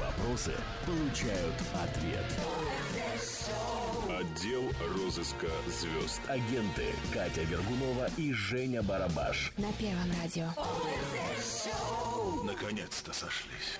вопросы получают ответ. Отдел розыска звезд. Агенты Катя Вергунова и Женя Барабаш. На Первом радио. Наконец-то сошлись.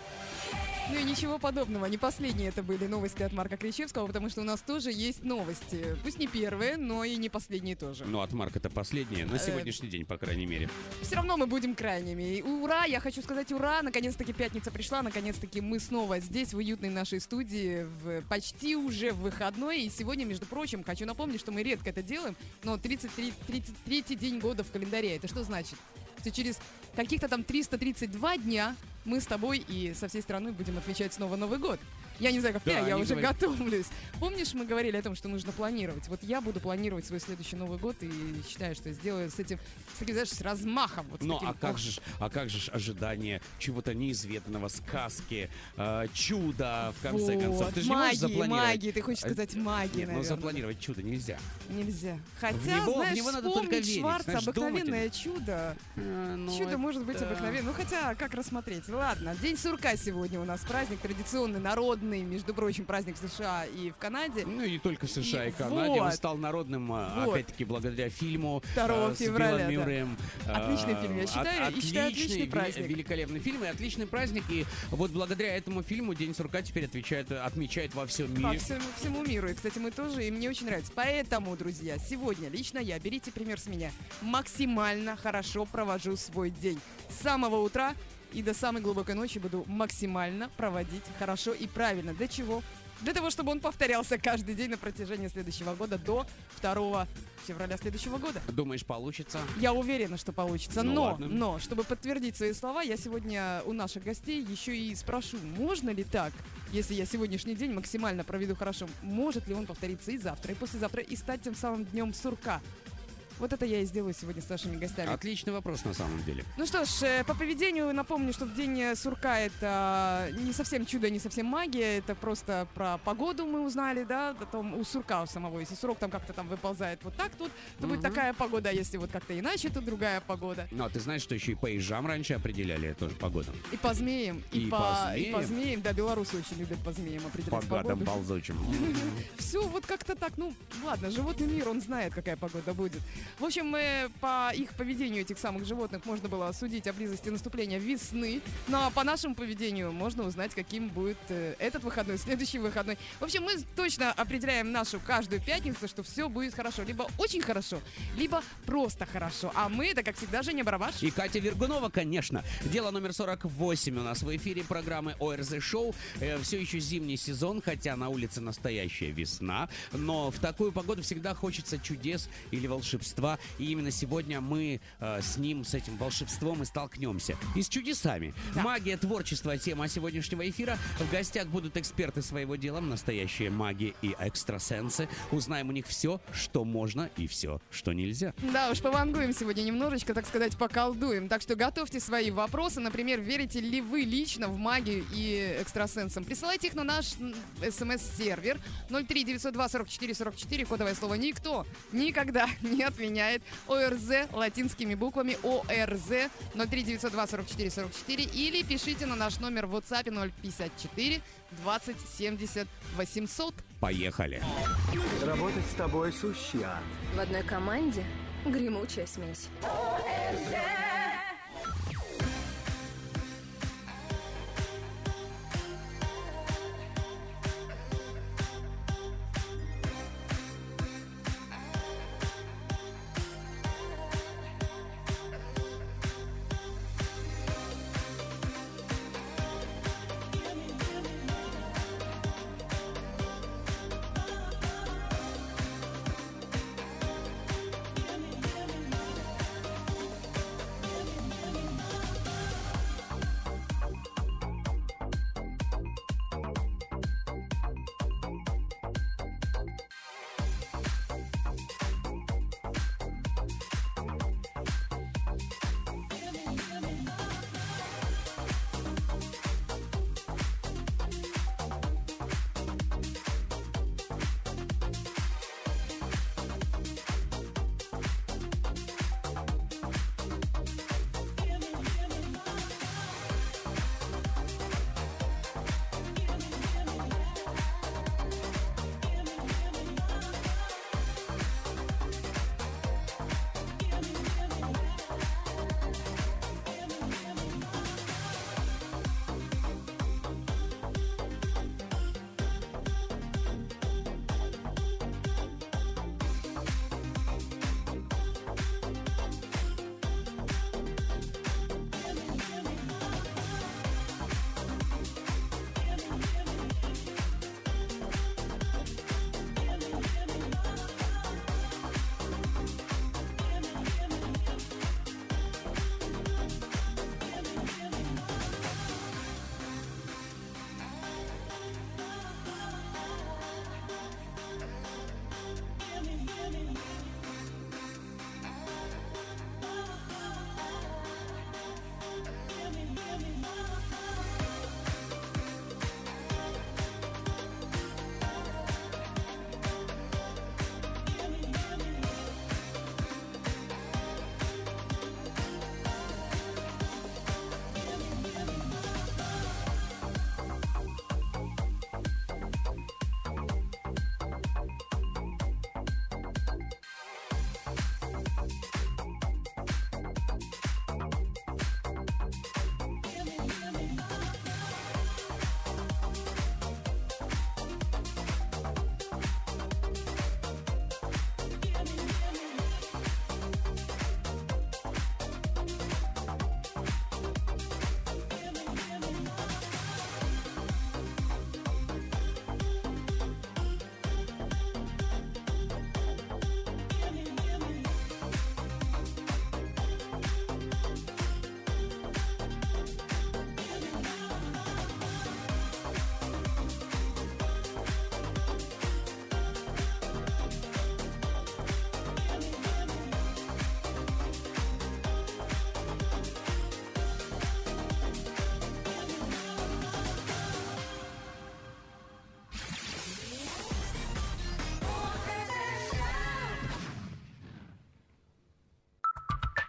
Ну и ничего подобного. Не последние это были новости от Марка Кричевского, потому что у нас тоже есть новости. Пусть не первые, но и не последние тоже. Ну, от Марка это последнее, на сегодняшний день, по крайней мере. Все равно мы будем крайними. И ура! Я хочу сказать ура! Наконец-таки пятница пришла, наконец-таки мы снова здесь, в уютной нашей студии, в почти уже в выходной. И сегодня, между прочим, хочу напомнить, что мы редко это делаем, но 33, 33 день года в календаре. Это что значит? Что через каких-то там 332 дня мы с тобой и со всей страной будем отмечать снова Новый год. Я не знаю, как Да, я, я не уже говори. готовлюсь. Помнишь, мы говорили о том, что нужно планировать? Вот я буду планировать свой следующий Новый год и считаю, что сделаю с этим, с таким, знаешь, с размахом. Вот с Ну, таким. а как Ох, же, а как же ожидание чего-то неизведанного, сказки, э, чуда, в конце вот, концов? Ты же не магии, можешь запланировать. магии, ты хочешь сказать магии, Нет, ну наверное. запланировать чудо нельзя. Нельзя. Хотя, В него- в знаешь, него надо только верить, Шварца, знаешь, обыкновенное чудо. Э, ну, Чудо это- может быть обыкновенным. Ну, хотя, как рассмотреть? Ладно, День сурка сегодня у нас праздник, традиционный, народный, между прочим, праздник в США и в Канаде. Ну и не только в США и, И Канаде. Он вот. стал народным, а, Вот. опять-таки, благодаря фильму 2 э, с февраля, Биллом да. Мюрреем. Э, Отличный фильм, я считаю, и считаю, отличный праздник. Великолепный фильм и отличный праздник. И вот благодаря этому фильму День сурка теперь отвечает, отмечает во всем По мире. всему, всему миру. И, кстати, мы тоже, и мне очень нравится. Поэтому, друзья, сегодня лично я, берите пример с меня, максимально хорошо провожу свой день. С самого утра и до самой глубокой ночи буду максимально проводить хорошо и правильно. Для чего? Для того, чтобы он повторялся каждый день на протяжении следующего года до 2 февраля следующего года. Думаешь, получится? Я уверена, что получится. Ну но, ладно. но, чтобы подтвердить свои слова, я сегодня у наших гостей еще и спрошу, можно ли так, если я сегодняшний день максимально проведу хорошо, может ли он повториться и завтра, и послезавтра, и стать тем самым днем сурка? Вот это я и сделаю сегодня с нашими гостями. Отличный вопрос на самом деле. Ну что ж, э, по поведению напомню, что в день э, сурка это не совсем чудо, не совсем магия, это просто про погоду мы узнали, да, о том у сурка у самого, если сурок там как-то там выползает вот так тут, то будет такая погода, а если вот как-то иначе, то другая погода. Ну, а ты знаешь, что еще и по ежам раньше определяли тоже погоду? И по змеям, и, И по, по и по змеям. змеям, да, белорусы очень любят по змеям определять По гадам погоду. ползучим. Все вот как-то так, ну, ладно, животный мир, он знает, какая погода будет. В общем, мы по их поведению этих самых животных можно было судить о близости наступления весны, ну а по нашему поведению можно узнать, каким будет э, этот выходной, следующий выходной. В общем, мы точно определяем нашу каждую пятницу, что все будет хорошо, либо очень хорошо, либо просто хорошо. А мы, это, как всегда, Женя Барабаш. И Катя Вергунова, конечно. Дело номер 48 у нас в эфире программы ОРЗ Шоу. все еще зимний сезон, хотя на улице настоящая весна. Но в такую погоду всегда хочется чудес или волшебства. И именно сегодня мы э, с ним, с этим волшебством и столкнемся. И с чудесами. Да. Магия, творчество, тема сегодняшнего эфира. В гостях будут эксперты своего дела, настоящие маги и экстрасенсы. Узнаем у них все, что можно и все, что нельзя. Да уж, повангуем сегодня немножечко, так сказать, поколдуем. Так что готовьте свои вопросы. Например, верите ли вы лично в магию и экстрасенсам? Присылайте их на наш смс-сервер 03 902 44 44, кодовое слово «Никто» никогда не отменяет ОРЗ латинскими буквами ОРЗ 03 902 44 44 или пишите на наш номер в WhatsApp 054 20 70 800. Поехали. Работать с тобой сущий ад. В одной команде гремучая смесь.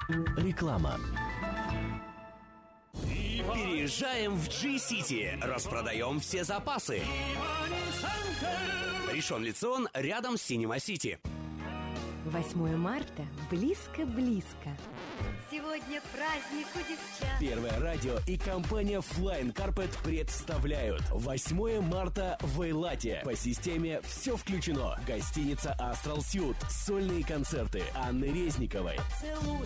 Реклама. Переезжаем в G-City. Распродаем все запасы. Решен Лицион рядом с Синема Сити. 8 марта близко-близко. Сегодня праздник у девчат. Первое радио и компания Flying Carpet представляют 8 марта в Эйлате по системе «Все включено». Гостиница Astral Suite, сольные концерты Анны Резниковой, Целуй.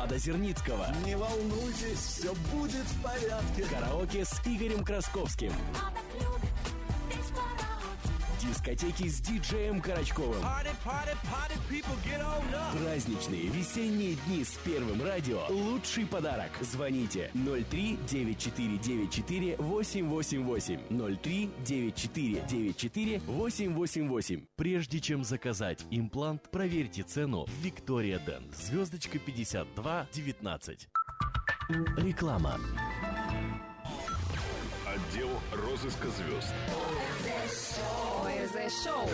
Влада Зерницкого, Не волнуйтесь, все будет в порядке. караоке с Игорем Красковским, дискотеки с диджеем Карачковым. Праздничные весенние дни с Первым радио – лучший подарок. Звоните 03 9494 888 03 9494 888. Прежде чем заказать имплант, проверьте цену Виктория Дэн. Звездочка 52 19. Реклама. Отдел розыска звезд. ОРЗ Шоу.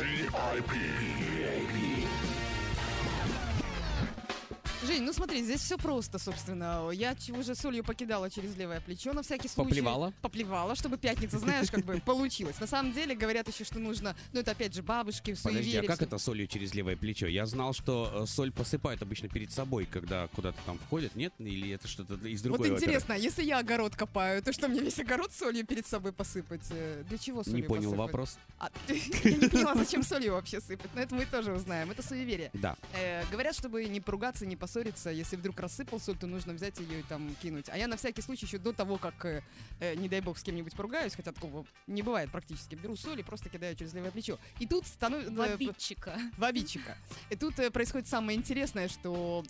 Жень, ну смотри, здесь все просто, собственно. Я чего же солью покидала через левое плечо на всякий случай. Поплевала? Поплевала, чтобы пятница, знаешь, как бы получилось. На самом деле говорят еще, что нужно, ну это опять же бабушки, в Подожди, а как это солью через левое плечо? Я знал, что э, соль посыпают обычно перед собой, когда куда-то там входят, нет? Или это что-то из Вот другой оперы? интересно, а если я огород копаю, то что мне весь огород солью перед собой посыпать? Э, Для чего солью Не понял посыпать? вопрос. А, я не поняла, зачем солью вообще сыпать, но это мы тоже узнаем. Это суеверие. Да. Э, говорят, чтобы не поругаться, не поссориться, если вдруг рассыпал соль, то нужно взять ее и там кинуть. А я на всякий случай еще до того, как, э, э, не дай бог, с кем-нибудь поругаюсь, хотя такого не бывает практически, беру соль и просто кидаю через левое плечо. И тут становится... В обидчика. в обидчика. И тут э, происходит самое интересное, что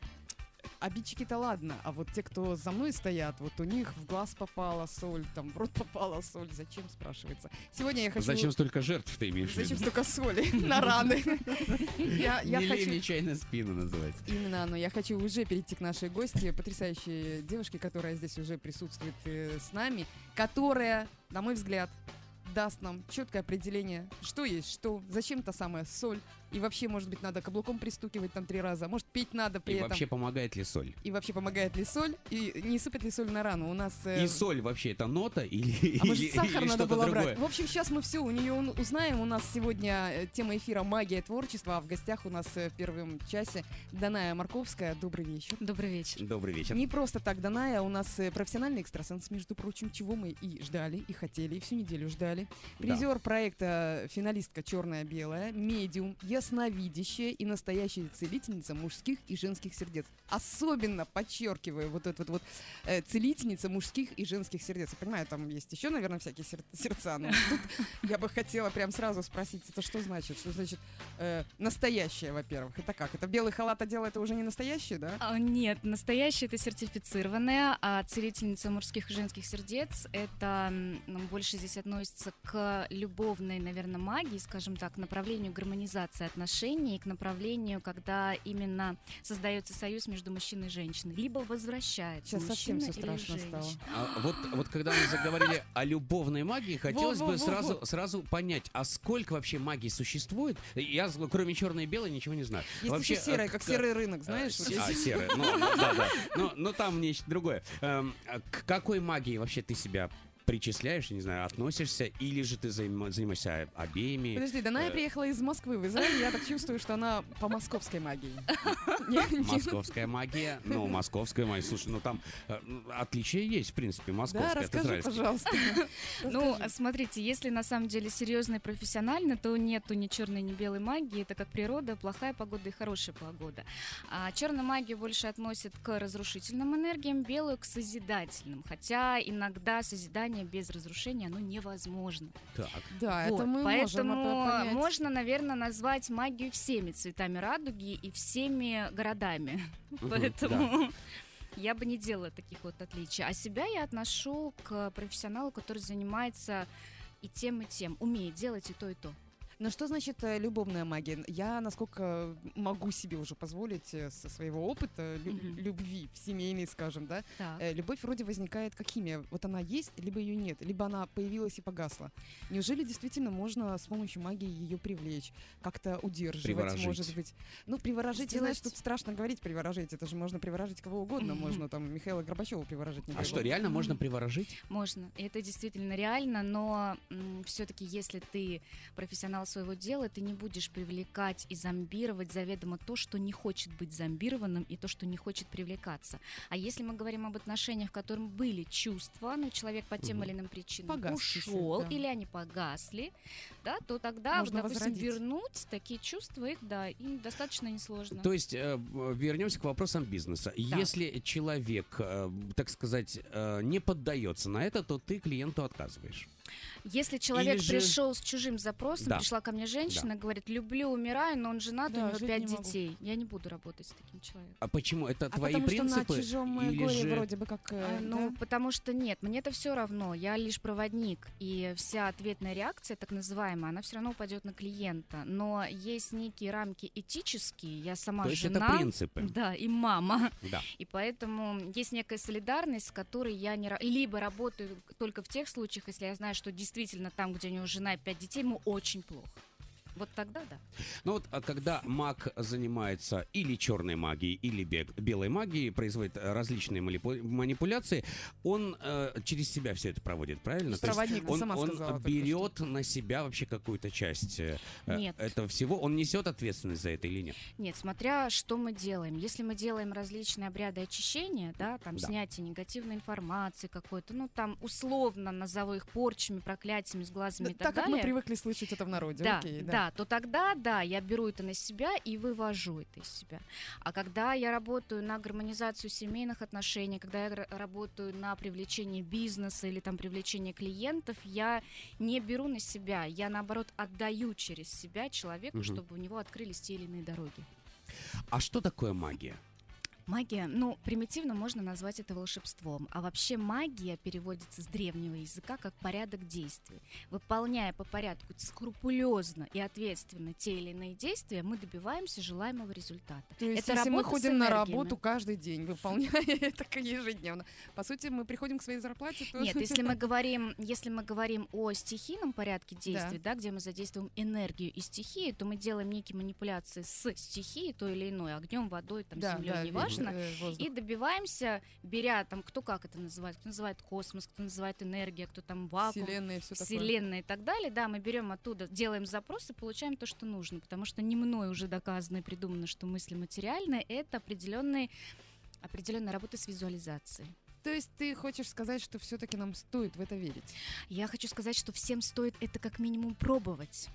обидчики-то ладно, а вот те, кто за мной стоят, вот у них в глаз попала соль, там в рот попала соль. Зачем, спрашивается? Сегодня я хочу... Зачем столько жертв ты имеешь Зачем столько соли на раны? Я хочу... на спину называется. Именно, но я хочу уже перейти к нашей гости, потрясающей девушке, которая здесь уже присутствует э, с нами, которая, на мой взгляд, даст нам четкое определение, что есть что, зачем та самая соль, и вообще, может быть, надо каблуком пристукивать там три раза, может, пить надо при И этом. вообще помогает ли соль? И вообще помогает ли соль, и не сыпать ли соль на рану. У нас... э, И соль вообще это нота или, а может, или- сахар или надо что-то было другое? брать? В общем, сейчас мы все у нее узнаем. У нас сегодня э, тема эфира «Магия творчества», а в гостях у нас э, в первом часе Даная Марковская. Добрый вечер. Добрый вечер. Добрый вечер. Не просто так, Даная, у нас э, профессиональный экстрасенс, между прочим, чего мы и ждали, и хотели, и всю неделю ждали. Призер проекта финалистка «Черная-белая», медиум, ясновидящая и настоящая целительница мужских и женских сердец. Особенно подчеркиваю вот эту вот, вот э, целительница мужских и женских сердец. Я понимаю, там есть еще, наверное, всякие сер- сердца, но тут я бы хотела прям сразу спросить, это что значит? Что значит э, настоящее, во-первых? Это как? Это белый халат одела, это уже не настоящее, да? А, Нет, настоящая это сертифицированная, а целительница мужских и женских сердец это больше здесь относится к любовной, наверное, магии, скажем так, направлению гармонизации отношений, к направлению, когда именно создается союз между мужчиной и женщиной, либо возвращается Сейчас совсем мужчина все или страшно стало. женщина. А вот, вот когда мы заговорили о любовной магии, хотелось бы сразу, сразу понять, а сколько вообще магии существует? Я, кроме черной и белой, ничего не знаю. Есть Вообще, серая, э, как серый рынок, знаешь? А, серая, ну, да, да. Но, но там нечто другое. Эм, а К какой магии вообще ты себя причисляешь, не знаю, относишься, или же ты занима- занимаешься обеими? Подожди, Даная Э, приехала из Москвы в Израиль, я так чувствую, что она по московской магии. Московская магия, ну, московская магия. Слушай, ну там э, отличия есть, в принципе, Да, московская от расскажи, пожалуйста. Ну, смотрите, если на самом деле серьезно и профессионально, то нету ни черной, ни белой магии. Это как природа, плохая погода и хорошая погода. А черная магия больше относит к разрушительным энергиям, белую к созидательным. Хотя иногда созидание без разрушения, оно невозможно. Так. Да, Вот, это мы Поэтому можем понять. можно, наверное, назвать магию всеми цветами радуги и всеми городами. Мгм, Поэтому я бы не делала таких вот отличий. А себя я отношу к профессионалу, который занимается и тем, и тем, умеет делать и то, и то. Ну что значит э, любовная магия? Я, насколько могу себе уже позволить э, со своего опыта лю- Мгм. любви в семейной, скажем, да, Так. э, любовь вроде возникает как химия. Вот она есть, либо ее нет, либо она появилась и погасла. Неужели действительно можно с помощью магии ее привлечь, как-то удерживать, Приворожить. может быть? Ну, приворожить, ты знаешь, Сделать- тут страшно говорить приворожить. Это же можно приворожить кого угодно. Мгм. Можно там Михаила Горбачева приворожить. не А что, реально можно приворожить? Можно. Это действительно реально, но все-таки, если ты профессионал своего дела, ты не будешь привлекать и зомбировать заведомо то, что не хочет быть зомбированным и то, что не хочет привлекаться. А если мы говорим об отношениях, в котором были чувства, ну, человек по тем Мгм. или иным причинам Погас ушел, да. или они погасли, да, то тогда, Можно допустим, возродить. вернуть такие чувства, их, да, им достаточно несложно. То есть э, вернемся к вопросам бизнеса. Если человек, э, так сказать, э, не поддается на это, то ты клиенту отказываешь. Если человек Или же- пришел с чужим запросом, Да. пришла ко мне женщина, говорит, люблю, умираю, но он женат, Да, у него пять не могу. детей. Я не буду работать с таким человеком. А почему? Это А твои потому что принципы? на чужом или горе же- вроде бы как... э, А, ну, да? потому что нет, мне это все равно. Я лишь проводник, и вся ответная реакция, так называемая, она все равно упадет на клиента. Но есть некие рамки этические. Я сама То есть жена. это принципы. Да, и мама. Да. И поэтому есть некая солидарность, с которой я не либо работаю только в тех случаях, если я знаю, что действительно там, где у него жена и пять детей, ему очень плохо. Вот тогда да. Ну вот, а когда маг занимается или черной магией, или бег- белой магией, производит различные манипу- манипуляции, он э, через себя все это проводит, правильно? То есть Проводник, он, сама он сказала берет на себя вообще какую-то часть э, э, Нет. этого всего. Он несет ответственность за это или нет? Нет, смотря что мы делаем. Если мы делаем различные обряды очищения, да, там Да. снятие негативной информации какой-то, ну там условно назову их порчами, проклятиями, с глазами Да, и так, так как мы привыкли слышать это в народе. Да, окей, да, то тогда, да, я беру это на себя и вывожу это из себя. А когда я работаю на гармонизацию семейных отношений, когда я работаю на привлечение бизнеса или там привлечение клиентов, я не беру на себя, я наоборот отдаю через себя человеку, Мгм. чтобы у него открылись те или иные дороги. А что такое магия? Магия, ну, примитивно можно назвать это волшебством. А вообще магия переводится с древнего языка как порядок действий. Выполняя по порядку скрупулезно и ответственно те или иные действия, мы добиваемся желаемого результата. То есть, это если мы ходим на работу каждый день, выполняя это ежедневно, по сути, мы приходим к своей зарплате, то... Нет, если мы говорим, если мы говорим о стихийном порядке действий, да. где мы задействуем энергию и стихии, то мы делаем некие манипуляции с стихией той или иной, огнем, водой, там, Да, землей, да, неважно, э, воздух. и добиваемся, беря там, кто как это называет, кто называет космос, кто называет энергия, кто там вакуум, Вселенная такое. вселенная и так далее, да, мы берем оттуда, делаем запрос и получаем то, что нужно, потому что не мной уже доказано и придумано, что мысли материальные, это определенные определенная работа с визуализацией. То есть ты хочешь сказать, что все-таки нам стоит в это верить? Я хочу сказать, что всем стоит это как минимум пробовать.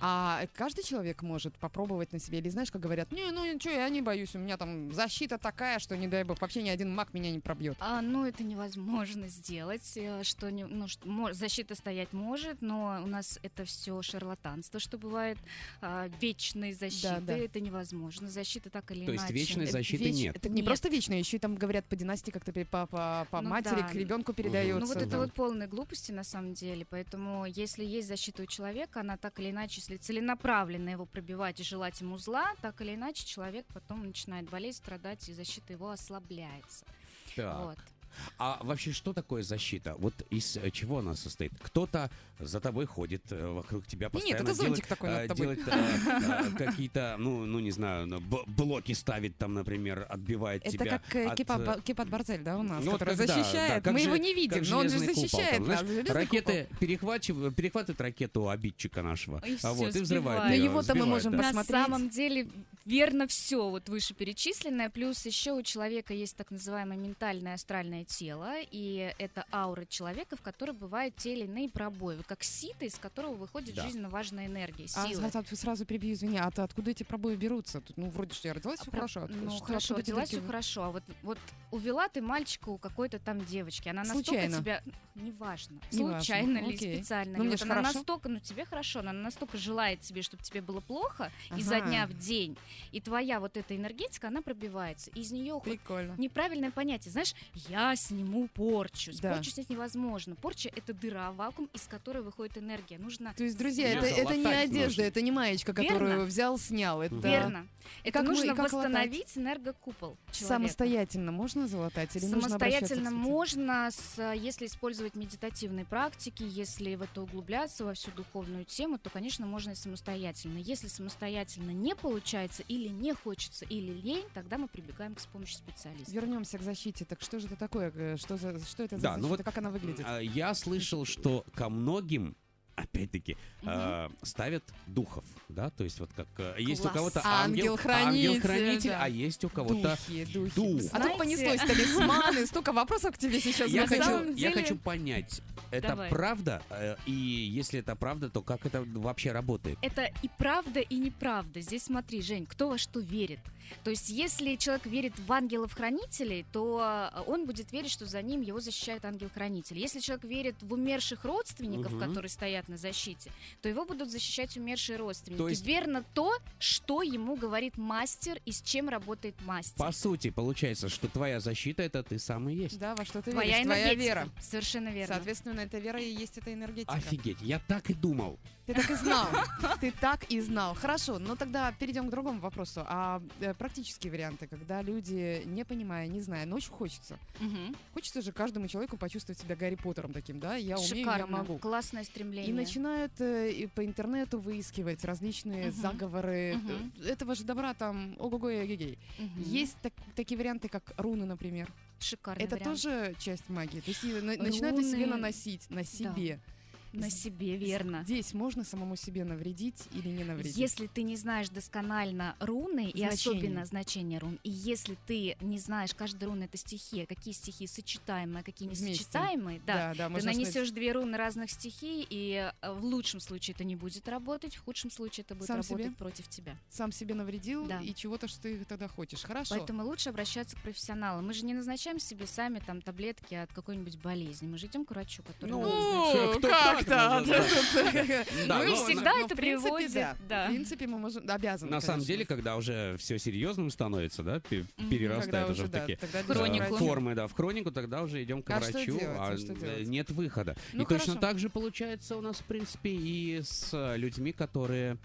А каждый человек может попробовать на себе? Или знаешь, как говорят, не, ну ничего, я не боюсь, у меня там защита такая, что, не дай бог, вообще ни один маг меня не пробьет. А, ну, это невозможно сделать, э, что не, ну, что, защита стоять может, но у нас это все шарлатанство, что бывает а, вечной защиты, да. это невозможно. Защита так или То есть иначе. вечной защиты Веч- нет. Это не Нет. просто вечно, еще и там говорят по династии, как-то по, по, по Ну матери да. к ребенку передается. Ну вот это да. вот полные глупости на самом деле, поэтому если есть защита у человека, она так или иначе, если целенаправленно его пробивать и желать ему зла, так или иначе человек потом начинает болеть, страдать, и защита его ослабляется. Так. Вот. А вообще, что такое защита? Вот из э, чего она состоит? Кто-то за тобой ходит, э, вокруг тебя Нет, постоянно это зонтик делает, такой над э, тобой. делает, э, э, какие-то, ну, ну не знаю, б- блоки ставит там, например, отбивает Это тебя. как э, от, Кипат Барзель, да, у нас, ну, который как, да, защищает. да, как Мы его же- не видим, как но он же железный купол защищает там, знаешь, Ракеты перехватывают, перехватывает ракету обидчика нашего, И а вот, и взрывает её, Ну, его-то мы можем да. На посмотреть. самом деле верно все вот вышеперечисленное, плюс еще у человека есть так называемое ментальное астральное тело, и это аура человека, в которой бывают те или иные пробои, вот как сито, из которого выходит Да. жизненно важная энергия, А, сила. сразу, сразу перебью, извини, а ты откуда эти пробои берутся? Тут, ну, вроде что я родилась, все Про- хорошо. От- Ну, что- хорошо, откуда родилась все хорошо. А вот, вот увела ты мальчика у какой-то там девочки. Она настолько Случайно. тебя. Неважно. Неважно, Случайно ли, окей. специально Ну, ли. Вот она хорошо. настолько, ну тебе хорошо, она настолько желает тебе, чтобы тебе было плохо изо Ага. дня в день. И твоя вот эта энергетика, она пробивается. Из нее Прикольно. неправильное понятие. Знаешь, я сниму порчу. Да. Порчу снять невозможно. Порча — это дыра, вакуум, из которой выходит энергия. Нужно То есть, друзья, это, это не одежда, нужно. это не маечка, Верно. которую взял, снял. Это Верно. Это как мы- нужно как латать? восстановить энергокупол человека. самостоятельно можно залатать или нужно Самостоятельно специалисту? можно, с, если использовать медитативные практики, если в это углубляться, во всю духовную тему, то, конечно, можно и самостоятельно. Если самостоятельно не получается или не хочется, или лень, тогда мы прибегаем к помощи специалиста. Вернемся к защите. Так что же это такое? Э, Что, за, что это за Да, защита? ну вот, как она выглядит? А, Я слышал, что ко многим опять-таки, э, ставят духов, да, то есть вот как э, есть у кого-то ангел, Ангел-хранитель, ангел-хранитель, да. а есть у кого-то Духи, духи. дух. А тут Знаете- понеслось талисманы, столько вопросов к тебе сейчас Я хочу, задают. я деле- хочу понять, это Давай. правда? Э, И если это правда, то как это вообще работает? Это и правда, и неправда. Здесь смотри, Жень, кто во что верит. То есть, если человек верит в ангелов-хранителей, то э, он будет верить, что за ним его защищает ангел-хранитель. Если человек верит в умерших родственников, Мгм. которые стоят на защите, то его будут защищать умершие родственники. То есть- Верно то, что ему говорит мастер и с чем работает мастер. По сути, получается, что твоя защита это ты сам и есть. Да, во что ты Твоя веришь, твоя вера. Совершенно верно. Соответственно, эта вера и есть эта энергетика. Офигеть, я так и думал. Ты так и знал. Ты так и знал. Хорошо, ну тогда перейдем к другому вопросу. А э, практические варианты, когда люди, не понимая, не зная, но очень хочется. Мгм. Хочется же каждому человеку почувствовать себя Гарри Поттером таким, да? Я умею, я Шикарно. могу. Классное стремление. И начинают э, и по интернету выискивать различные Мгм. заговоры. Э, Этого же добра там ого-го и гей Мгм. Есть так- такие варианты, как руны, например. Шикарный Это вариант. тоже часть магии. То есть начинают на себе Руны- наносить, на себе. На себе, верно. Здесь можно самому себе навредить или не навредить? Если ты не знаешь досконально руны и Значение. особенно значение рун, и если ты не знаешь, каждая руна это стихия, какие стихии сочетаемые, а какие несочетаемые, да, да, ты можно сказать, нанесешь две руны разных стихий, и э, в лучшем случае это не будет работать, в худшем случае это будет Сам работать себе? против тебя. сам себе навредил Да. и чего-то, что ты тогда хочешь. Хорошо. Поэтому лучше обращаться к профессионалам. Мы же не назначаем себе сами там таблетки от какой-нибудь болезни. Мы же идем к врачу, который Ну, Ну, Кто как, может, Да, Мы но- всегда Ну, это в принципе, приводит. В принципе, мы можем, обязаны. На самом деле, когда уже все серьезным становится, да, перерастает уже в такие формы, да, в хронику, тогда уже идем к А врачу, а э, нет выхода. Ну, и точно так же получается у нас, в принципе, и с э, людьми, которые,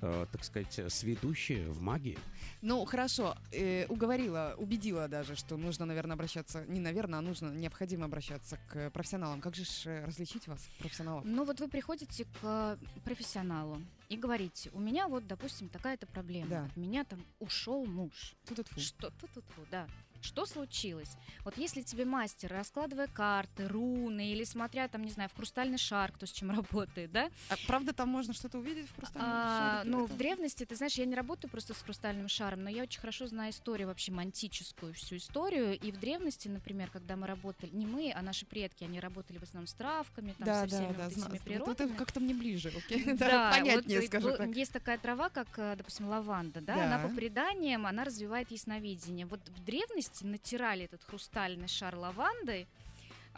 э, так сказать, сведущие в магии. Ну, хорошо, э, уговорила, убедила даже, что нужно, наверное, обращаться, не наверное, а нужно, необходимо обращаться к профессионалам. Как же э, различить вас, профессионалов? Ну вот вы приходите к э, профессионалу и говорите, у меня вот, допустим, такая-то проблема. Да. От меня там ушел муж. Тут-тут-фу. Что тут тут да. Что случилось? Вот если тебе мастер, раскладывая карты, руны или смотря там, не знаю, в хрустальный шар, кто с чем работает, да? А правда там можно что-то увидеть в хрустальном А, шарике? ну, Это- в древности, ты знаешь, я не работаю просто с хрустальным шаром, но я очень хорошо знаю историю вообще мантическую, всю историю. И в древности, например, когда мы работали, не мы, а наши предки, они работали в основном с травками, там, да, со всеми да, да, вот зна- этими вот природами. это как-то мне ближе, окей? Да, понятнее, вот, скажу так. Есть такая трава, как, э, допустим, лаванда, да? Да. Она по преданиям, она развивает ясновидение. Вот в древности натирали этот хрустальный шар лавандой,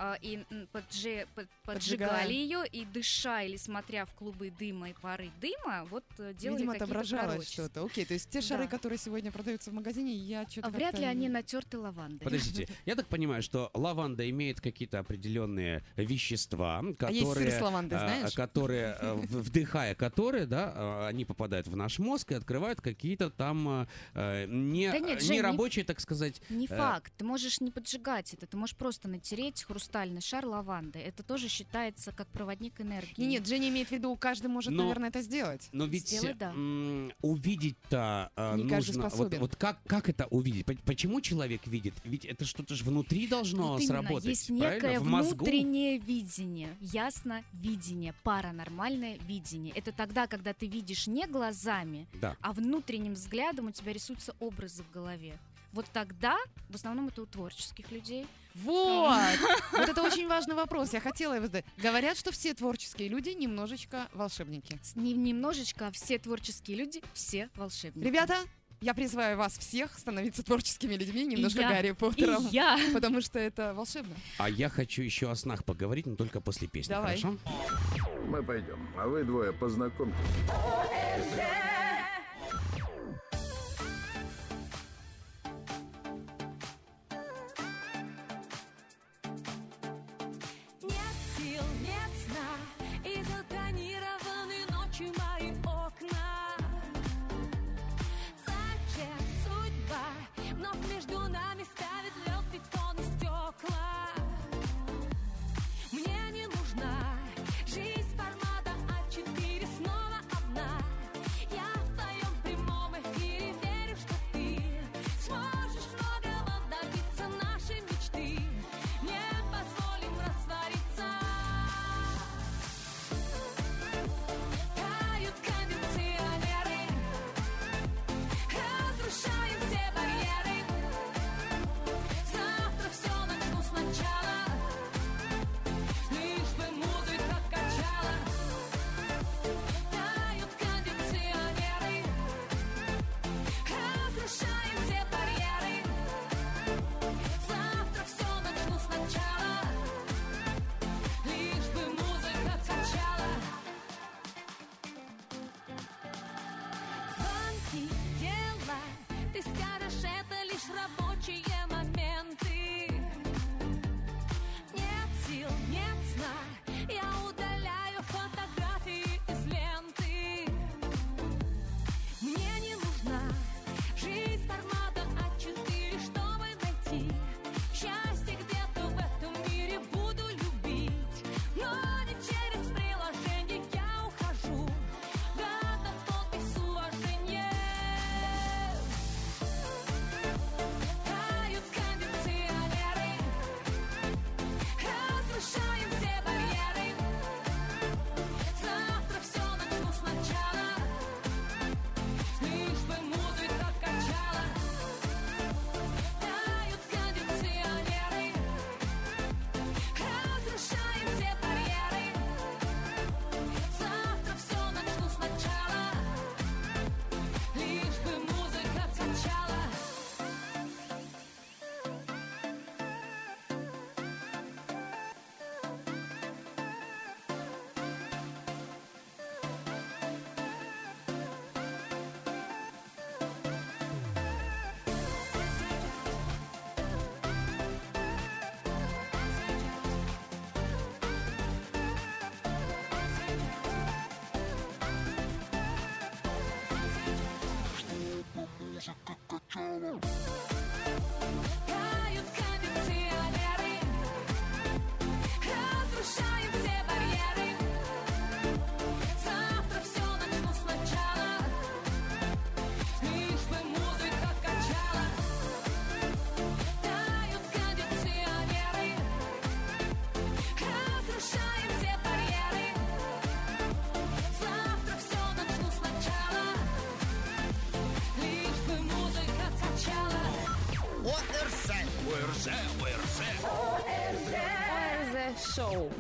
а, и м, подже- под- поджигали ее и дыша или смотря в клубы дыма и пары дыма, вот э, делали Видимо, отображалось что-то. Окей, то есть те шары, Да. которые сегодня продаются в магазине, я что-то А вряд как-то ли они не- натерты лавандой. Подождите, я так понимаю, что лаванда имеет какие-то определенные вещества, А которые... есть сыр с лавандой, а, знаешь? которые, э, вдыхая которые, да, а, они попадают в наш мозг и открывают какие-то там э, не, Да нет, Жень, не- нерабочие, так сказать, Не э, факт. Ты можешь не поджигать это, ты можешь просто натереть хрустальный шар лавандой. Это тоже считается как проводник энергии. Не, нет, Женя имеет в виду, каждый может, Но- наверное, это сделать. Но ведь Сделать, да. увидеть-то э, Не нужно. Вот, вот как, как это увидеть? По- Почему человек видит? Ведь это что-то же внутри должно Вот именно, сработать. есть правильно? некое В мозгу. внутреннее видение, ясно видение, паранормальное видение. Это тогда, когда ты видишь не глазами, Да. а внутренним взглядом у тебя рисуются образы в голове. Вот тогда, в основном это у творческих людей, Вот! Вот это очень важный вопрос. Я хотела его задать. Говорят, что все творческие люди немножечко волшебники. с- немножечко, а все творческие люди, все волшебники. Ребята, я призываю вас всех становиться творческими людьми, немножко я, Гарри Поттером. И я. Потому что это волшебно. А я хочу еще о снах поговорить, но только после песни. Давай. Хорошо? Мы пойдем, а вы двое познакомьтесь. ОРЗ, ОРЗ. ОРЗ Шоу.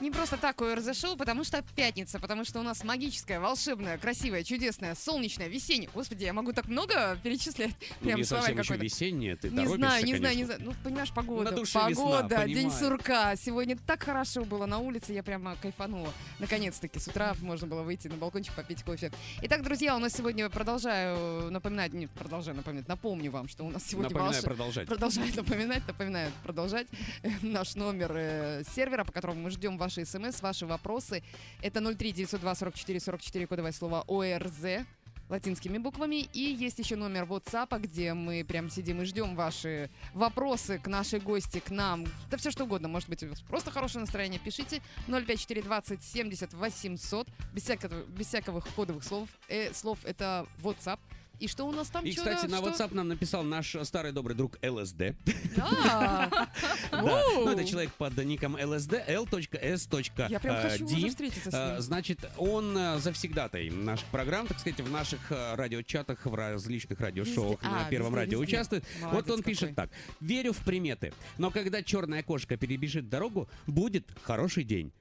Не просто так ОРЗ шоу, потому что пятница, потому что у нас магическая, волшебная, красивая, чудесная, солнечная, весенняя. Господи, я могу так много перечислять. Ну, Прям не словарь совсем еще весеннее, ты Не знаю, не знаю, конечно. не знаю. Ну, понимаешь, погода. На душе погода, весна, день понимаю. сурка. Сегодня так хорошо было на улице, я прямо кайфанула. Наконец-таки, с утра можно было выйти на балкончик, попить кофе. Итак, друзья, у нас сегодня продолжаю напоминать, не продолжаю напоминать, напомню вам, что у нас сегодня Напоминаю волшеб- продолжать. Продолжает напоминать, напоминает продолжать. Э, Наш номер э, сервера, по которому мы ждем ваши смс, ваши вопросы. Это 03 902 44 44, кодовое слово ОРЗ латинскими буквами. И есть еще номер WhatsApp, где мы прям сидим и ждем ваши вопросы к нашей гости, к нам. Да все что угодно. Может быть, просто хорошее настроение. Пишите 054 20 70 800. Без всякого, без всякого кодовых слов. Э, слов это WhatsApp. И что у нас там? И, кстати, на что? WhatsApp нам написал наш старый добрый друг ЛСД. Да. Ну это человек под ником LSD, L.S. Я прям хочу уже встретиться с ним. Значит, он э, завсегдатай наших программ, так сказать, в наших э, радиочатах, в различных радиошоуах Везде. на А, Первом радио участвует. Вот он пишет так. Верю в приметы, но когда черная кошка перебежит дорогу, будет хороший день.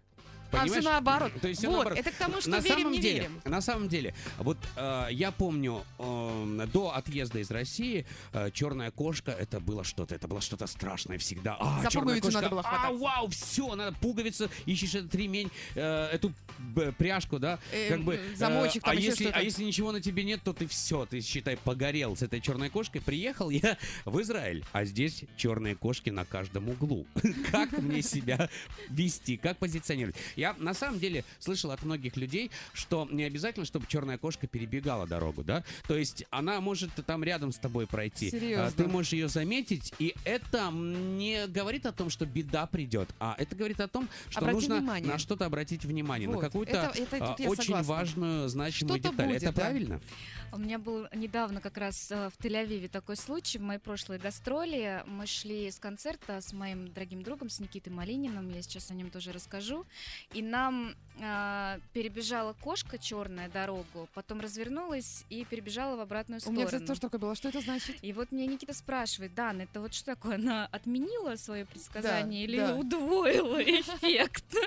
А все Понимаешь? наоборот. То есть всё вот, наоборот. это к тому, что на верим, самом не деле, верим. На самом деле, вот э, я помню, э, до отъезда из России э, черная кошка это было что-то, это было что-то страшное всегда. А, За черная кошка, надо было а, хвататься. вау, все, надо пуговица, ищешь этот ремень, э, эту пряжку, да, Э, как бы. м, замочек а там, еще если, а если ничего на тебе нет, то ты все, ты считай погорел с этой черной кошкой. Приехал я в Израиль, а здесь черные кошки на каждом углу. Как мне себя вести, как позиционировать? Я на самом деле слышал от многих людей, что не обязательно, чтобы черная кошка перебегала дорогу, да? То есть она может там рядом с тобой пройти. Серьезно? А, Ты можешь ее заметить, и это не говорит о том, что беда придет, а это говорит о том, что Обрати нужно внимание. на что-то обратить внимание, на Вот. какую-то Это- это а, очень согласна. важную, значимую Что-то деталь. будет, это да. правильно? У меня был недавно как раз э, в Тель-Авиве такой случай. В мои прошлые гастроли мы шли с концерта с моим дорогим другом, с Никитой Малининым. Я сейчас о нем тоже расскажу. И нам э, перебежала кошка черная дорогу, потом развернулась и перебежала в обратную У сторону. меня, кстати, тоже такое было. Что это значит? И вот мне Никита спрашивает, Дан, это вот что такое? Она отменила свое предсказание Да, или да. удвоила эффект?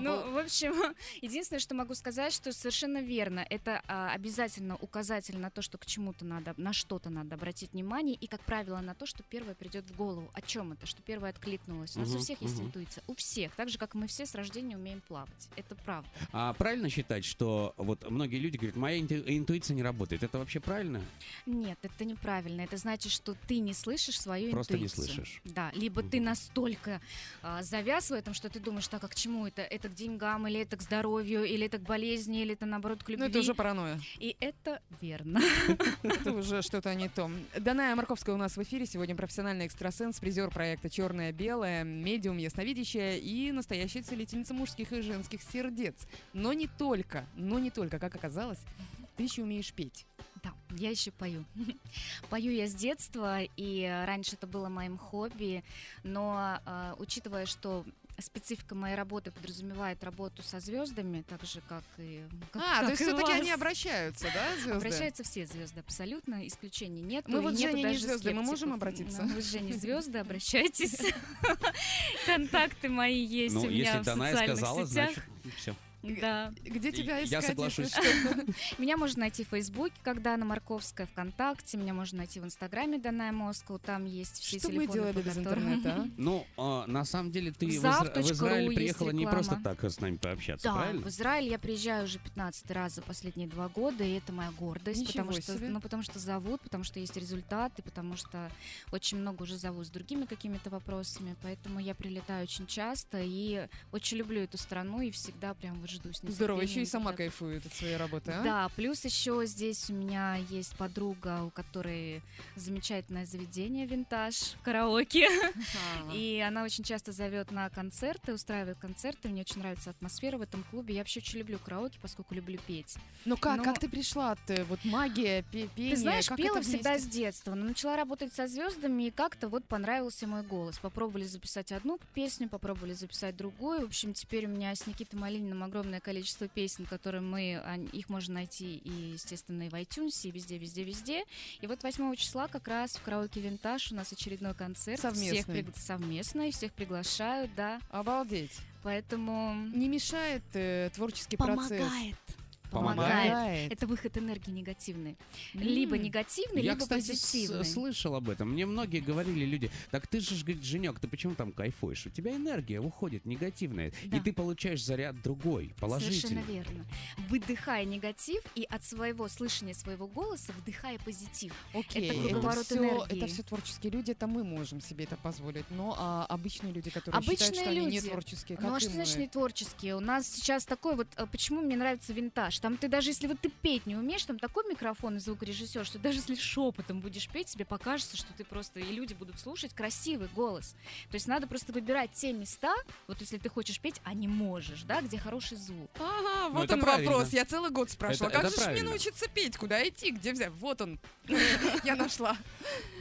Ну, в общем, единственное, что могу сказать, что совершенно верно. Это а, обязательно указатель на то, что к чему-то надо, на что-то надо обратить внимание, и, как правило, на то, что первое придет в голову. О чем это? Что первое откликнулось. У нас у всех есть интуиция. У всех. Так же, как мы все с рождения умеем плавать. Это правда. А правильно считать, что вот многие люди говорят, моя инту- интуиция не работает. Это вообще правильно? Нет, это неправильно. Это значит, что ты не слышишь свою Просто не интуицию. слышишь. Да, либо ты настолько а, завяз в этом, что ты думаешь, так, а к чему это? Это к деньгам, или это к здоровью, или это к болезни, или это наоборот к любви. Ну, это уже паранойя. И это верно. Это уже что-то не то. Даная Марковская у нас в эфире. Сегодня профессиональный экстрасенс, призер проекта «Черное-белое», медиум ясновидящая и настоящая целительница мужских и женских сердец. Но не только, но не только, как оказалось, ты еще умеешь петь. Да, я еще пою. Пою я с детства, и раньше это было моим хобби, но э, учитывая, что специфика моей работы подразумевает работу со звездами, так же как и как- А, то как есть и у все-таки они обращаются, да, звезды? Обращаются все звезды, абсолютно, исключений нет. Мы вот с Женей не звезды, мы можем обратиться? Вы с Женей звезды, обращайтесь. Контакты мои есть ну, у меня если в Даная социальных сказала, сетях. значит, все. Да. Где тебя Я искать? соглашусь. если что? Меня можно найти в Фейсбуке, как Дана Марковская, ВКонтакте. Меня можно найти в Инстаграме Даная Москва. Там есть все Что мы телефоны, делали по без которым- интернета, а? Ну, а, на самом деле ты в, Израиль приехала не просто так с нами пообщаться, Да, правильно? в Израиль я приезжаю уже 15 раз за последние два года, и это моя гордость, Ничего потому что, ну, потому что зовут, потому что есть результаты, потому что очень много уже зовут с другими какими-то вопросами, поэтому я прилетаю очень часто и очень люблю эту страну и всегда прям вот жду с Здорово, еще и сама когда- кайфует от своей работы, а? Да, плюс еще здесь у меня есть подруга, у которой замечательное заведение винтаж, караоке. Ага. И она очень часто зовет на концерты, устраивает концерты. Мне очень нравится атмосфера в этом клубе. Я вообще очень люблю караоке, поскольку люблю петь. Ну как, Но- как ты пришла? Ты вот магия, пе- пение, Ты знаешь, как пела всегда с детства, но начала работать со звездами, и как-то вот понравился мой голос. Попробовали записать одну песню, попробовали записать другую. В общем, теперь у меня с Никитой Малининым огромное количество песен, которые мы, их можно найти и, естественно, и в iTunes, и везде, везде, везде. И вот 8 числа как раз в караоке «Винтаж» у нас очередной концерт. Всех Совместный. пригла- совместно, и всех приглашают, да. Обалдеть. Поэтому Не мешает э, творческий процесс? помогает. Помогает? Это выход энергии негативной. Либо М. негативный, Я, либо кстати, позитивный. слышал об этом. Мне многие говорили люди, так ты же, говорит, Женек, ты почему там кайфуешь? У тебя энергия уходит негативная, Да. и ты получаешь заряд другой, положительный. Совершенно верно. Выдыхая негатив и от своего слышания своего голоса вдыхая позитив. Окей, Это это, круговорот все, энергии. это все творческие люди, это мы можем себе это позволить. Но а, обычные люди, которые Обычные считают, что они не люди. творческие, как Ну а что значит не творческие? У нас сейчас такой вот, э, почему мне нравится винтаж? Там ты даже если вот ты петь не умеешь, там такой микрофон и звукорежиссер, что даже если шепотом будешь петь, тебе покажется, что ты просто, и люди будут слушать красивый голос. То есть надо просто выбирать те места, вот если ты хочешь петь, а не можешь, да, где хороший звук. Ага, Ну, вот это он правильно. вопрос. Я целый год спрашивала, Это- как это же ж мне правильно. научиться петь? Куда идти? Где взять? Вот он. Я нашла.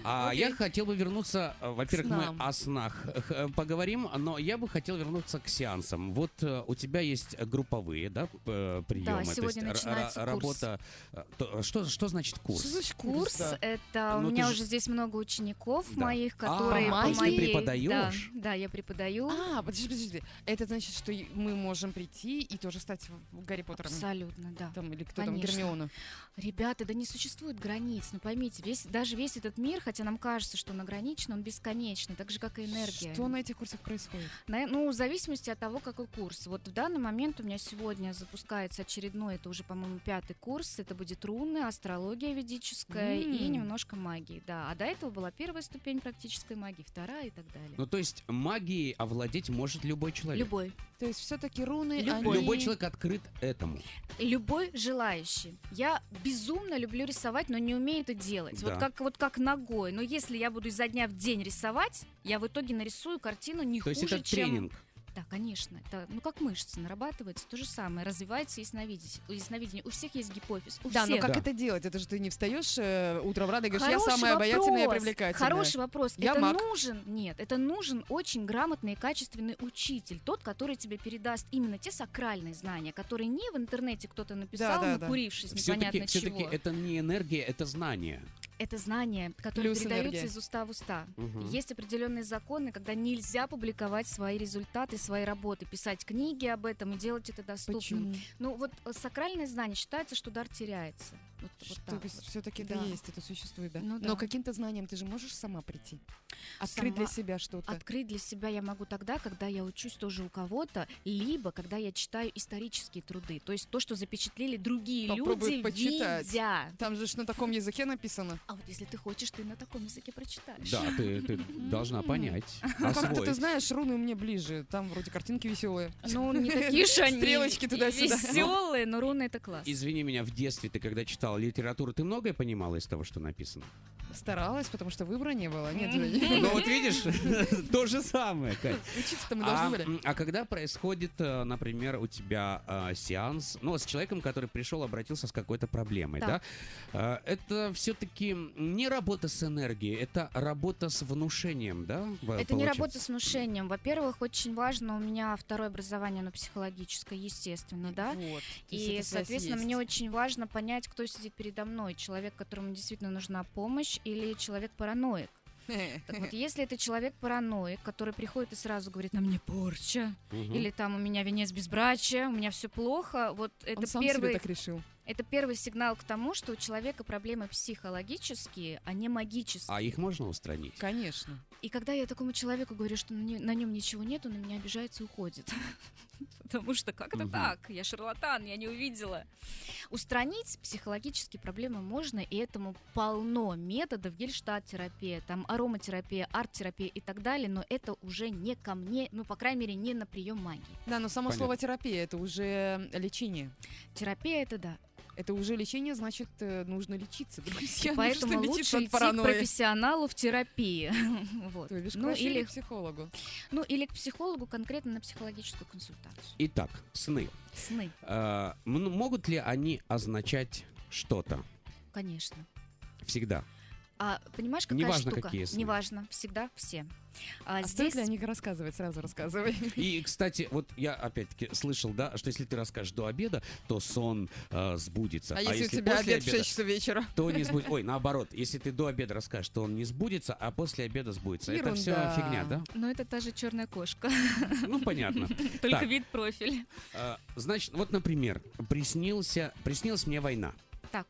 А я хотел бы вернуться, э, во-первых, мы о снах э, поговорим, но я бы хотел вернуться к сеансам. Вот э, у тебя есть групповые, да, приемы, сегодня есть ра- начинается ра- курс. работа. э, то- Что, что значит курс? Что значит Курс, да? это Ну, у ты меня же- уже здесь много учеников Да. моих, А, которые по по моей... преподаешь? Да, да, я преподаю. А, подожди, подожди. Это значит, что мы можем прийти и тоже стать в- Гарри Поттером? Абсолютно, да. Там, или кто Конечно. там, Гермиона. Ребята, да не существует границ, ну поймите, весь, даже весь этот мир, хотя нам кажется, что он ограничен, он бесконечный, так же, как и энергия. Что на этих курсах происходит? На- ну, в зависимости от того, какой курс. Вот в данный момент у меня сегодня запускается очередной это уже, по-моему, пятый курс. Это будет руны, астрология ведическая и М. немножко магии, да. А до этого была первая ступень практической магии, вторая и так далее. Ну, то есть магией овладеть может любой человек. Любой. То есть все-таки руны, Любой. они- Любой человек открыт этому. Любой желающий. Я безумно люблю рисовать, но не умею это делать. Да. Вот как вот как ногой. Но если я буду изо дня в день рисовать, я в итоге нарисую картину не То есть хуже, это чем тренинг. Да, конечно. Это, ну, как мышцы нарабатывается, то же самое. Развивается ясновидение. ясновидение. У всех есть гипофиз. У Да, но всех. как Да. это делать? Это же ты не встаешь э, утром рано и говоришь, я Хороший самая обаятельная и вопрос. привлекательная. Хороший вопрос. Я это маг. нужен, нет, это нужен очень грамотный и качественный учитель, тот, который тебе передаст именно те сакральные знания, которые не в интернете кто-то написал, да, да. накурившись Все-таки, непонятно все-таки чего. это не энергия, это знание. Это знания, которые Плюс передаются энергия. из уста в уста. Мгм. Есть определенные законы, когда нельзя публиковать свои результаты, свои работы, писать книги об этом и делать это доступным. Почему? Ну вот э, сакральное знание считается, что дар теряется. Вот, вот Что вот. все-таки Да. это есть, это существует, да? Ну Но да. каким-то знанием ты же можешь сама прийти? Открыть для Сама себя что-то? Открыть для себя я могу тогда, когда я учусь тоже у кого-то, либо когда я читаю исторические труды. То есть то, что запечатлели другие Попробуй люди, почитать. видя. Там же ж на таком языке написано. А вот если ты хочешь, ты на таком языке прочитаешь. Да, ты, ты должна понять, Ну, как-то ты знаешь, руны мне ближе. Там вроде картинки веселые. Ну, не такие же они Стрелочки туда-сюда. веселые, но руны это класс. Извини меня, в детстве ты когда читал литературу, ты многое понимала из того, что написано? Старалась, потому что выбора не было. Нет. Ну вот видишь, то же самое. Учиться-то мы А, должны были. а когда происходит, э, например, у тебя э, сеанс, ну, с человеком, который пришел, обратился с какой-то проблемой, да? Э, Это все-таки не работа с энергией, это работа с внушением, да? Это не работа с внушением. Во-первых, очень важно, у меня второе образование, оно психологическое, естественно, да. Вот. И, соответственно, мне очень важно понять, кто сидит передо мной. Человек, которому действительно нужна помощь, или человек-параноик. Так вот, если это человек-параноик, который приходит и сразу говорит, на мне порча, Мгм. или там у меня венец безбрачия, у меня все плохо, вот Он это сам себе первый, так решил. Это первый сигнал к тому, что у человека проблемы психологические, а не магические. А их можно устранить? Конечно. И когда я такому человеку говорю, что на, нем ничего нет, он на меня обижается и уходит. Потому что как это так? Я шарлатан, я не увидела. Устранить психологические проблемы можно, и этому полно методов. Гельштадт-терапия, там ароматерапия, арт-терапия и так далее, но это уже не ко мне, ну, по крайней мере, не на прием магии. Да, но само Понятно. слово терапия это уже лечение. Терапия это да. Это уже лечение, значит, э, нужно лечиться, друзья. Поэтому Нужно лучше идти к паранойи. профессионалу в терапии. Вот. То бишь, к Ну или к психологу. ну или к психологу конкретно на психологическую консультацию. Итак, сны. Сны, м- могут ли они означать что-то? конечно. Всегда. А понимаешь, какая Неважно, штука? какие сны. Неважно, всегда все. А, А стоит здесь ли о них рассказывать? Сразу рассказывай. И, кстати, вот я опять-таки слышал, да, что если ты расскажешь до обеда, то сон э, сбудется. А если у тебя после обед в 6 часов вечера? то не сбудется. Ой, наоборот, если ты до обеда расскажешь, то он не сбудется, а после обеда сбудется. Это все Ерунда. фигня, да? Ну, это та же черная кошка, Ну, понятно. только Так. вид профиль. Э, Значит, вот, например, приснился, приснилась мне война. Так,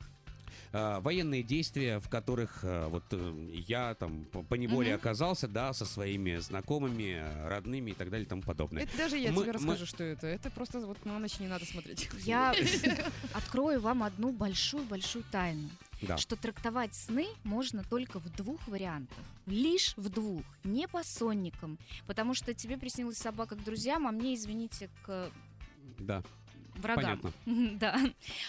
Э, военные действия, в которых э, вот э, я там по неволе Мгм. оказался, да, со своими знакомыми, родными и так далее и тому подобное. Это даже я Мы- тебе мы- расскажу, что это. Это просто вот на ночь не надо смотреть. я открою вам одну большую-большую тайну. Да. Что трактовать сны можно только в двух вариантах. Лишь в двух, не по сонникам. Потому что тебе приснилась собака к друзьям, а мне, извините, к Да, врагам. понятно. Да.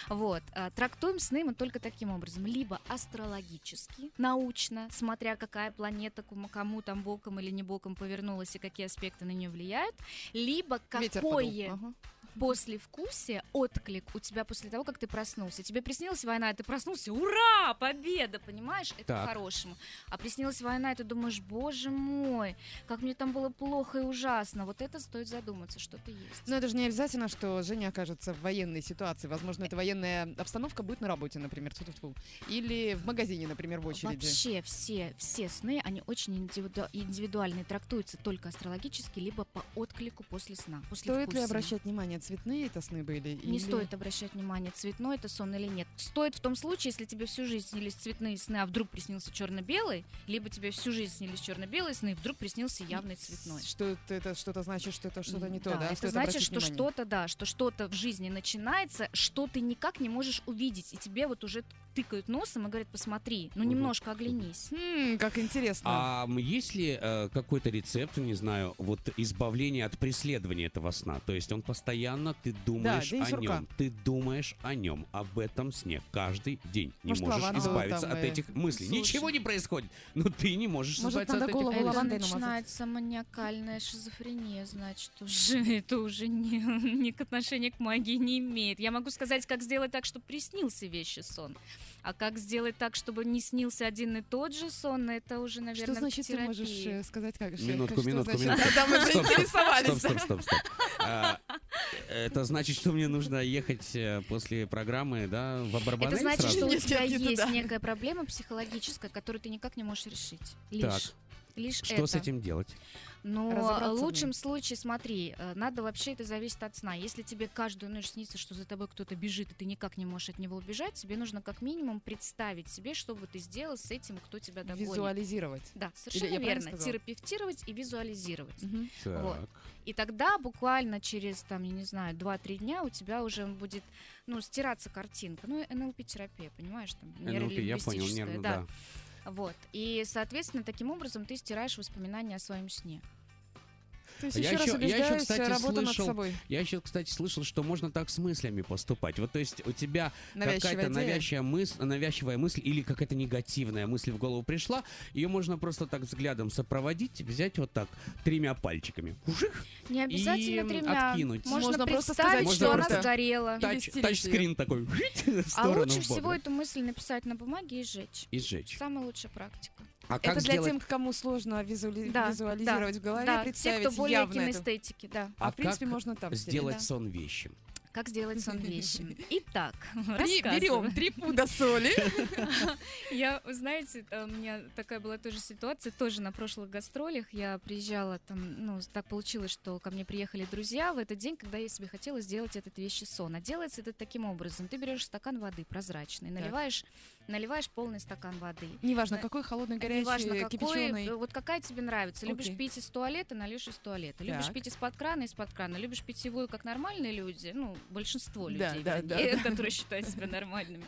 Вот. А, Трактуем сны мы только таким образом. Либо астрологически, научно, смотря какая планета кому, кому там боком или не боком повернулась и какие аспекты на нее влияют. Либо Ветер подул. какое Ага. Послевкусие, отклик у тебя после того, как ты проснулся. Тебе приснилась война, и ты проснулся, ура, победа, понимаешь? Это Так. по-хорошему. А приснилась война, и ты думаешь, боже мой, как мне там было плохо и ужасно. Вот это стоит задуматься, что-то есть. Но это же не обязательно, что Женя окажется в военной ситуации. Возможно, эта военная обстановка будет на работе, например, тьфу-тьфу. или в магазине, например, в очереди. Вообще все, все сны, они очень индивиду- индивидуальные, трактуются только астрологически, либо по отклику после сна. После Стоит ли обращать внимание? Цветные это сны были? Не или- стоит обращать внимание, цветной это сон или нет. Стоит в том случае, если тебе всю жизнь снились цветные сны, а вдруг приснился черно-белый, либо тебе всю жизнь снились черно-белые сны, и вдруг приснился явный цветной. Что это, что-то значит, что это что-то не то, да? это Стоит значит, что внимание. что-то, да, что что-то в жизни начинается, что ты никак не можешь увидеть, и тебе вот уже тыкают носом и говорят, посмотри, ну немножко оглянись. Хм, как интересно. А есть ли э, какой-то рецепт, не знаю, вот избавления от преследования этого сна? То есть он постоянно, ты думаешь день о сурка. нем, ты думаешь о нем, об этом сне каждый день. Не Может, можешь избавиться от и- этих мыслей. Слушай. Ничего не происходит, но ты не можешь Может, избавиться надо от этих голову мыслей. Лавандой намазать. начинается маниакальная шизофрения, значит, уже это уже не, не к отношению к магии не имеет. Я могу сказать, как сделать так, чтобы приснился вещи сон. А как сделать так, чтобы не снился один и тот же сон, это уже, наверное, Что значит ты можешь э, сказать как? Минутку, что минутку, значит? минутку. Да, мы заинтересовались. Стоп, стоп, стоп, стоп. А, Это значит, что мне нужно ехать э, после программы, да, в Абрабанель Это значит, что у тебя есть некая проблема психологическая, которую ты никак не можешь решить. Лишь. Так. Лишь Что с этим делать? Но в лучшем случае, смотри, э, надо вообще это зависит от сна. Если тебе каждую ночь снится, что за тобой кто-то бежит, и ты никак не можешь от него убежать, тебе нужно как минимум представить себе, что бы ты сделал с этим, кто тебя догонит. Визуализировать. Да, я совершенно правильно верно. Терапевтировать и визуализировать. Вот. Так. И тогда буквально через, там, я не знаю, 2-3 дня у тебя уже будет, ну, стираться картинка. Ну, НЛП-терапия, понимаешь? Там, НЛП, я понял, нервно, да. да. Вот. И, соответственно, таким образом ты стираешь воспоминания о своем сне. То есть Я еще раз я убеждаюсь, кстати, работа над слышал, собой. Я еще, кстати, слышал, что можно так с мыслями поступать. Вот, то есть у тебя какая-то навязчивая мысль, навязчивая мысль или какая-то негативная мысль в голову пришла, ее можно просто так взглядом сопроводить, взять вот так тремя пальчиками, ужих, Не обязательно И тремя. откинуть. Можно, Можно просто представить, сказать, Можно что она сгорела. тач, тачскрин такой, А лучше всего эту мысль написать на бумаге и сжечь. и сжечь. Самая лучшая практика. А как Это для сделать? тем, кому сложно визуали- Да, визуализировать в голове, да, те, представить кто более явно это. кинестетики, да. А, А в принципе, можно там Сделать Да. сон вещим. Как сделать сон вещим? Итак, Три, берем три пуда соли. Я, знаете, э, у меня такая была тоже ситуация, тоже на прошлых гастролях. Я приезжала там, ну, так получилось, что ко мне приехали друзья в этот день, когда я себе хотела сделать этот вещи сон. А делается это таким образом. Ты берешь стакан воды прозрачный, наливаешь, наливаешь полный стакан воды. Неважно, Да. какой холодный, Неважно, горячий, какой, кипяченый. э, вот какая тебе нравится. Любишь Окей. пить из туалета, нальешь из туалета. Любишь Так. пить из-под крана, из-под крана. Любишь питьевую, как нормальные люди, ну, большинство людей, Да, да, да, да. которые считают себя нормальными.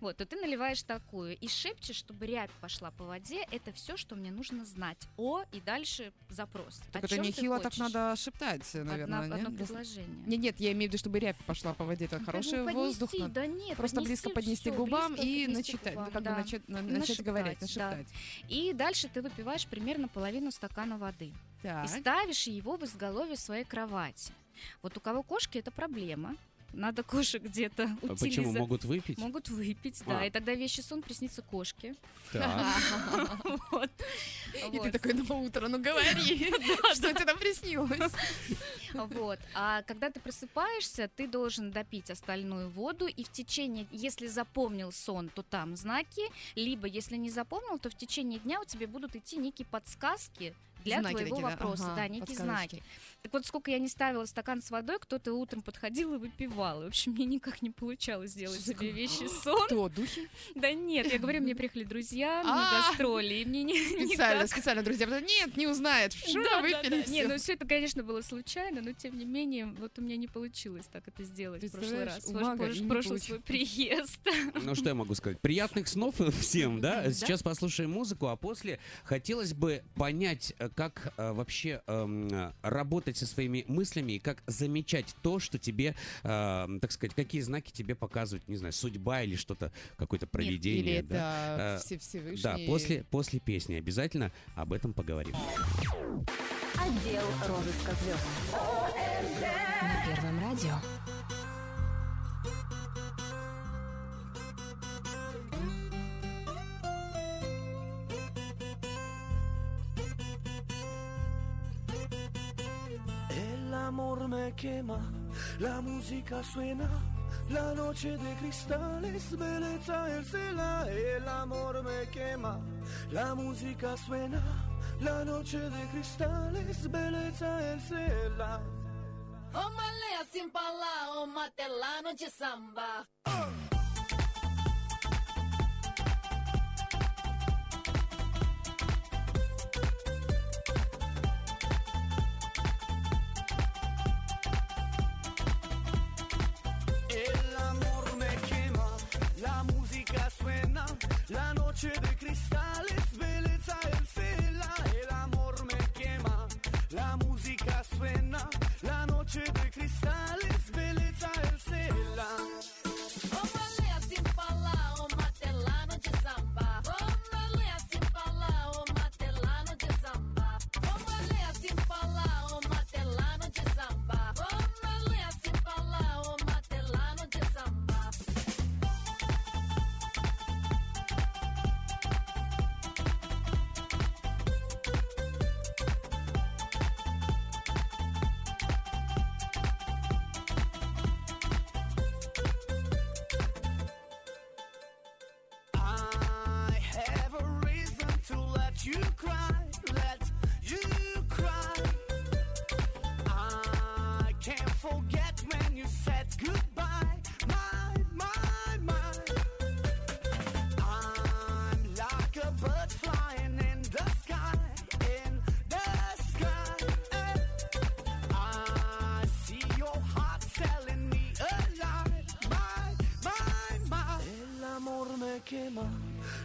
Вот, то ты наливаешь такую и шепчешь, чтобы рябь пошла по воде. Это все, что мне нужно знать. О, и дальше запрос. Так это нехило, так надо шептать, Одна- наверное, одно предложение. Нет, нет, я имею в виду, чтобы рябь пошла по воде. Это Ну, хороший воздух. Да нет, Просто близко поднести губам и к начитать, губам, как бы да. начать, на- начать Нашептать, говорить, да. нашептать. И дальше ты выпиваешь примерно половину стакана воды. И Так. ставишь его в изголовье своей кровати. Вот у кого кошки это проблема. Надо кошек где-то А утилиза- почему могут выпить? Могут выпить, да. А. И тогда вещи сон приснится кошке. И ты такой на утро, ну говори, что тебе там приснилось. Вот. А когда ты просыпаешься, ты должен допить остальную воду, и в течение, если запомнил сон, то там знаки, либо если не запомнил, то в течение дня у тебя будут идти некие подсказки для Знаки твоего такие, вопроса, Ага, да, некие знаки. Так вот, сколько я не ставила стакан с водой, кто-то утром подходил и выпивал. И, в общем, мне никак не получалось сделать себе вещи сон. Кто, духи? Да нет, я говорю, мне приехали друзья на гастроли, и мне не Специально, специально, друзья. потому что Нет, не узнает. Что выпили да. Не, ну все это, конечно, было случайно, но тем не менее, вот у меня не получилось так это сделать в прошлый раз, в прошлый свой приезд. Ну что я могу сказать? Приятных снов всем, да? Да. Сейчас послушаем музыку, а после хотелось бы понять, э, как э, вообще э, работать со своими мыслями и как замечать то, что тебе, э, так сказать, какие знаки тебе показывают, не знаю, судьба или что-то, какое-то проведение. Или да? это Э, все Всевышний. Да, после, после песни обязательно об этом поговорим. Отдел розыска звезд. На Первом радио. Amor me quema, la música suena, la noche de cristales, belleza el cela. El amor me quema, la música suena, la noche de cristales, belleza el cela. Oh, my male assim falar, o matelano de samba. El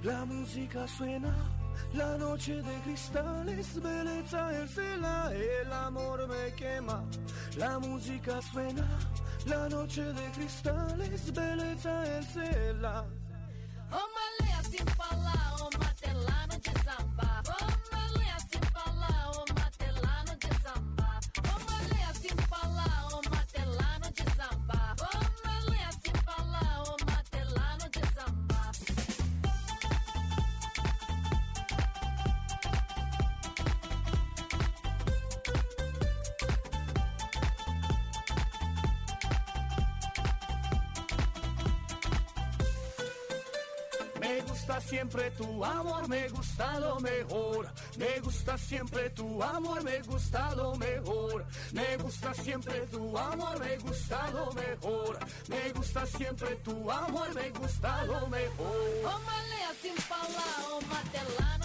la música suena, la noche de cristales, belleza el cela. El amor me quema, la música suena, la noche de cristales, belleza el amor, me gusta lo mejor. Me gusta siempre tu amor, me gusta lo mejor. Me gusta siempre tu amor, me gusta lo mejor. Me gusta siempre tu amor, me gusta lo mejor. O male assim falar, o matelano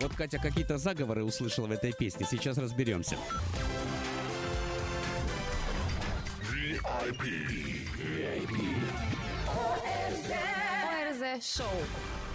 Вот Катя какие-то заговоры услышала в этой песне. Сейчас разберемся. ОРЗ Шоу.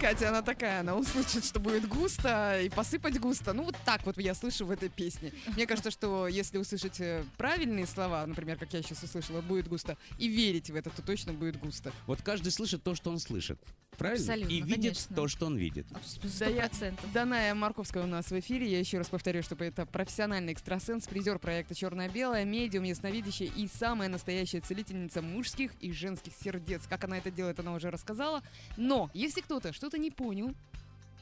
Катя, она такая, она услышит, что будет густо, и посыпать густо. Ну, вот так вот я слышу в этой песне. Мне кажется, что если услышать э, правильные слова, например, как я сейчас услышала, будет густо, и верить в это, то точно будет густо. Вот каждый слышит то, что он слышит. Правильно? Абсолютно, И видит конечно. то, что он видит. Сто Да я-. Даная Марковская у нас в эфире. Я еще раз повторю, что это профессиональный экстрасенс, призер проекта «Черное-белое», медиум, ясновидящая и самая настоящая целительница мужских и женских сердец. Как она это делает, она уже рассказала. Но если кто-то что-то не понял,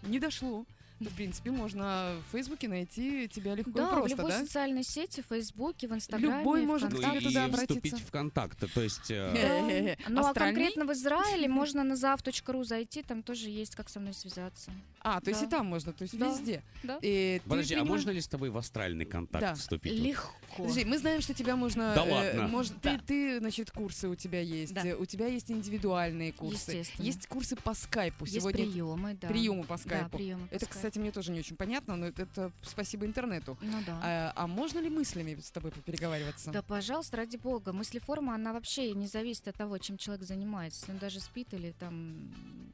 не дошло, в принципе, можно в Фейсбуке найти тебя легко Да, и в просто, любой да? социальной сети, в Фейсбуке, в Инстаграме, Любой может Ну и туда вступить обратиться. в контакт. То есть... э, Хе-хе-хе. Ну, а конкретно в Израиле можно на zav.ru зайти, там тоже есть, как со мной связаться. А, то есть Да. и там можно, то есть Да. везде. Да. И Подожди, а принимаешь- можно ли с тобой в астральный контакт Да. вступить? Легко. Подожди, мы знаем, что тебя можно... Да э, ладно? мож- Да. ты, ты, значит, курсы у тебя есть. Да. э, У тебя есть индивидуальные курсы. Естественно. Есть курсы по скайпу. Есть Сегодня приемы, да. приемы по Да, скайпу. приемы по это, скайпу. кстати, мне тоже не очень понятно, но это, это спасибо интернету. Ну да. А, а можно ли мыслями с тобой попереговариваться? Да, пожалуйста, ради бога. Мыслеформа, она вообще не зависит от того, чем человек занимается. Он даже спит или там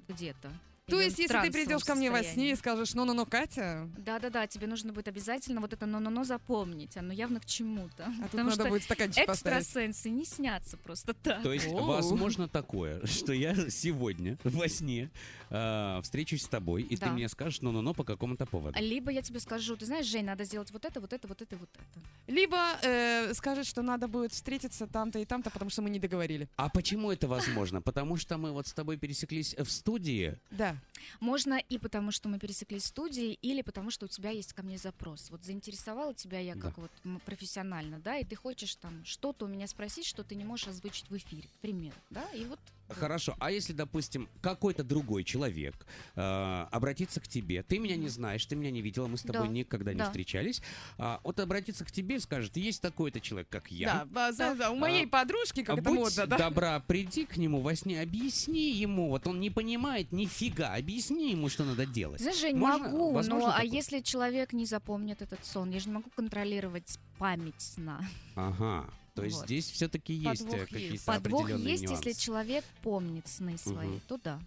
где-то. То есть, если ты придешь ко мне во сне и скажешь, ну-ну-ну, Катя, Да-да-да, тебе нужно будет обязательно вот это «но-но-но» запомнить. Оно явно к чему-то. а тут надо будет стаканчик поставить. экстрасенсы не снятся просто так. То есть, возможно такое, что я сегодня во сне э, встречусь с тобой, и ты мне скажешь ну-ну-ну по какому-то поводу. Либо я тебе скажу, ты знаешь, Жень, надо сделать вот это, вот это, вот это, и вот это. Либо э, скажет, что надо будет встретиться там-то и там-то, потому что мы не договорили. А почему это возможно? Потому что мы вот с тобой пересеклись в студии. Да. Можно и потому, что мы пересеклись в студии, или потому, что у тебя есть ко мне запрос. Вот заинтересовала тебя я как Да. вот профессионально, да, и ты хочешь там что-то у меня спросить, что ты не можешь озвучить в эфире, к примеру, да, и вот Хорошо, а если, допустим, какой-то другой человек э, обратится к тебе, ты меня не знаешь, ты меня не видела, мы с тобой Да, никогда не да. встречались, а, вот обратится к тебе и скажет, есть такой-то человек, как я. Да, ба- да, да, у моей А, подружки, как А это будь модно, да? добра, приди к нему во сне, объясни ему, вот он не понимает нифига, объясни ему, что надо делать. Знаешь, Жень, Можно- могу, возможно но а такое? если человек не запомнит этот сон, я же не могу контролировать память сна. Ага, то есть Вот. здесь все-таки есть Подвох э, есть. какие-то Подвох определенные есть, нюансы. если человек помнит сны свои, Мгм. то да.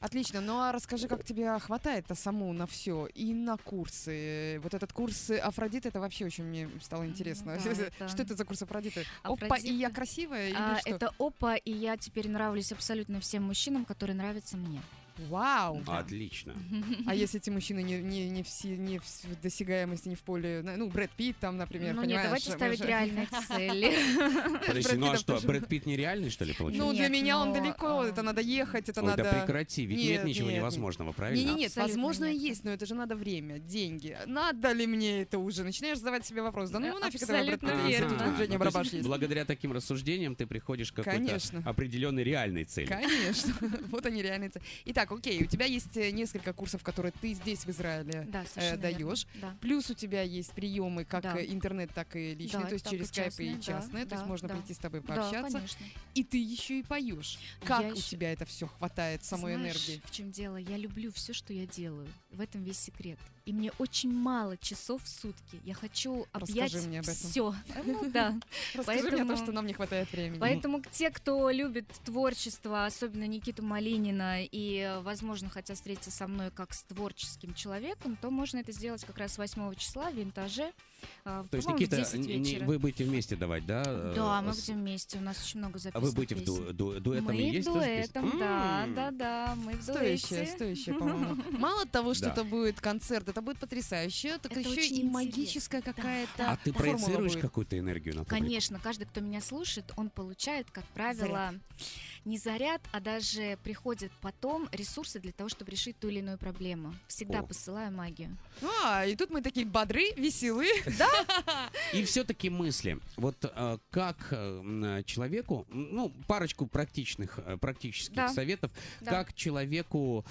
Отлично. Ну а расскажи, как тебе хватает-то саму на все и на курсы. Вот этот курс Афродиты, это вообще очень мне стало интересно. Да, это- Что это за курс Афродиты? Опа, и Афродита. я красивая или А, что? это опа, и я теперь нравлюсь абсолютно всем мужчинам, которые нравятся мне. Вау! Отлично. А если эти мужчины не, не, не, в, си- не в досягаемости, не в поле, ну, Брэд Питт там, например, ну нет, давайте ставить же- реальные цели. Подожди, ну а что, Брэд Питт нереальный, что ли, получается? Ну, для Нет, меня он но, далеко, а, это надо ехать, это Ой, надо... да прекрати, ведь нет, Нет, ничего нет, невозможного, Не, правильно? не, нет, Абсолютно возможно и нет. есть, но это же надо время, деньги. Надо ли мне это уже? Начинаешь задавать себе вопрос. Да ну его нафиг этого Брэда Абсолютно Питта, ну. Благодаря таким рассуждениям ты приходишь к какой-то определенной реальной цели. Конечно, вот они реальные. ц- Итак, окей, у тебя есть э, несколько курсов, которые ты здесь в Израиле Да, э, даешь. Да. Плюс у тебя есть приемы как Да. э, интернет, так и личный, Да, то есть так через и скайп частные, и да, частное, то есть да, можно да. прийти с тобой Да, пообщаться. конечно. И ты еще и поешь. Как Я у ещё- тебя это все хватает, самой Знаешь, энергии? в чем дело? Я люблю все, что я делаю. В этом весь секрет. И мне очень мало часов в сутки. Я хочу объять Расскажи мне об этом. все. Ну да. Расскажи мне о том, поэтому- что нам не хватает времени. Поэтому те, кто любит творчество, особенно Никиту Малинина, и, возможно, хотят встретиться со мной как с творческим человеком, то можно это сделать как раз 8 числа в Винтаже. Э, То есть, Никита, 10 не- вы будете вместе давать, да? э, Да, мы будем вместе, у нас очень много А записано вы будете в ду- ду- дуэтами Мы есть песни? дуэтом, да, М. да, да, мы в Стоящее, дуэте. стоящее, по-моему. Мало того, что это будет концерт, это будет потрясающе, так еще и магическая какая-то А ты проецируешь какую-то энергию на? Конечно, каждый, кто меня слушает, он получает, как правило, не заряд, а даже приходят потом ресурсы для того, чтобы решить ту или иную проблему. Всегда О. посылаю магию. А, и тут мы такие бодры, веселые. И все-таки мысли. Вот э, как э, человеку, ну, парочку практичных, э, практических Да. советов, Да. как человеку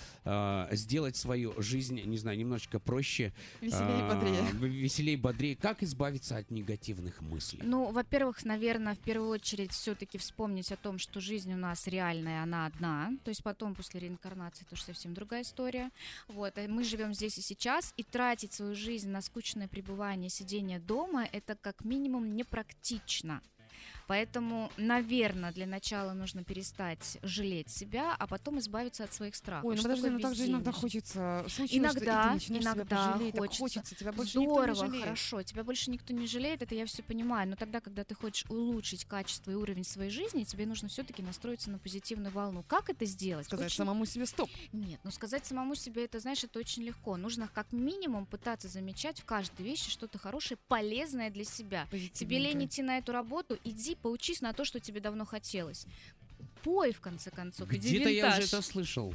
сделать свою жизнь, не знаю, немножечко проще. Веселее и бодрее. Веселее и бодрее. Как избавиться от негативных мыслей? Ну, во-первых, наверное, в первую очередь все-таки вспомнить о том, что жизнь у нас реальная, она одна. То есть потом, после реинкарнации, тоже совсем другая история. Вот. а Мы живем здесь и сейчас, и тратить свою жизнь на скучное пребывание, сидение дома, это как минимум непрактично. Поэтому, наверное, для начала нужно перестать жалеть себя, а потом избавиться от своих страхов. Ой, ну Что подожди, ну так же иногда хочется. Случилось, что Иногда, себя иногда пожалеть, хочется. хочется, тебя больше никто не Здорово, жалеет. хорошо. Тебя больше никто не жалеет, это я все понимаю. Но тогда, когда ты хочешь улучшить качество и уровень своей жизни, тебе нужно все-таки настроиться на позитивную волну. Как это сделать? Сказать Очень- самому себе стоп. Нет, ну сказать самому себе это, знаешь, это очень легко. Нужно как минимум пытаться замечать в каждой вещи что-то хорошее, полезное для себя. Тебе лень идти на эту работу, иди поучись на то, что тебе давно хотелось. Пой, в конце концов, иди Где-то я уже это слышал.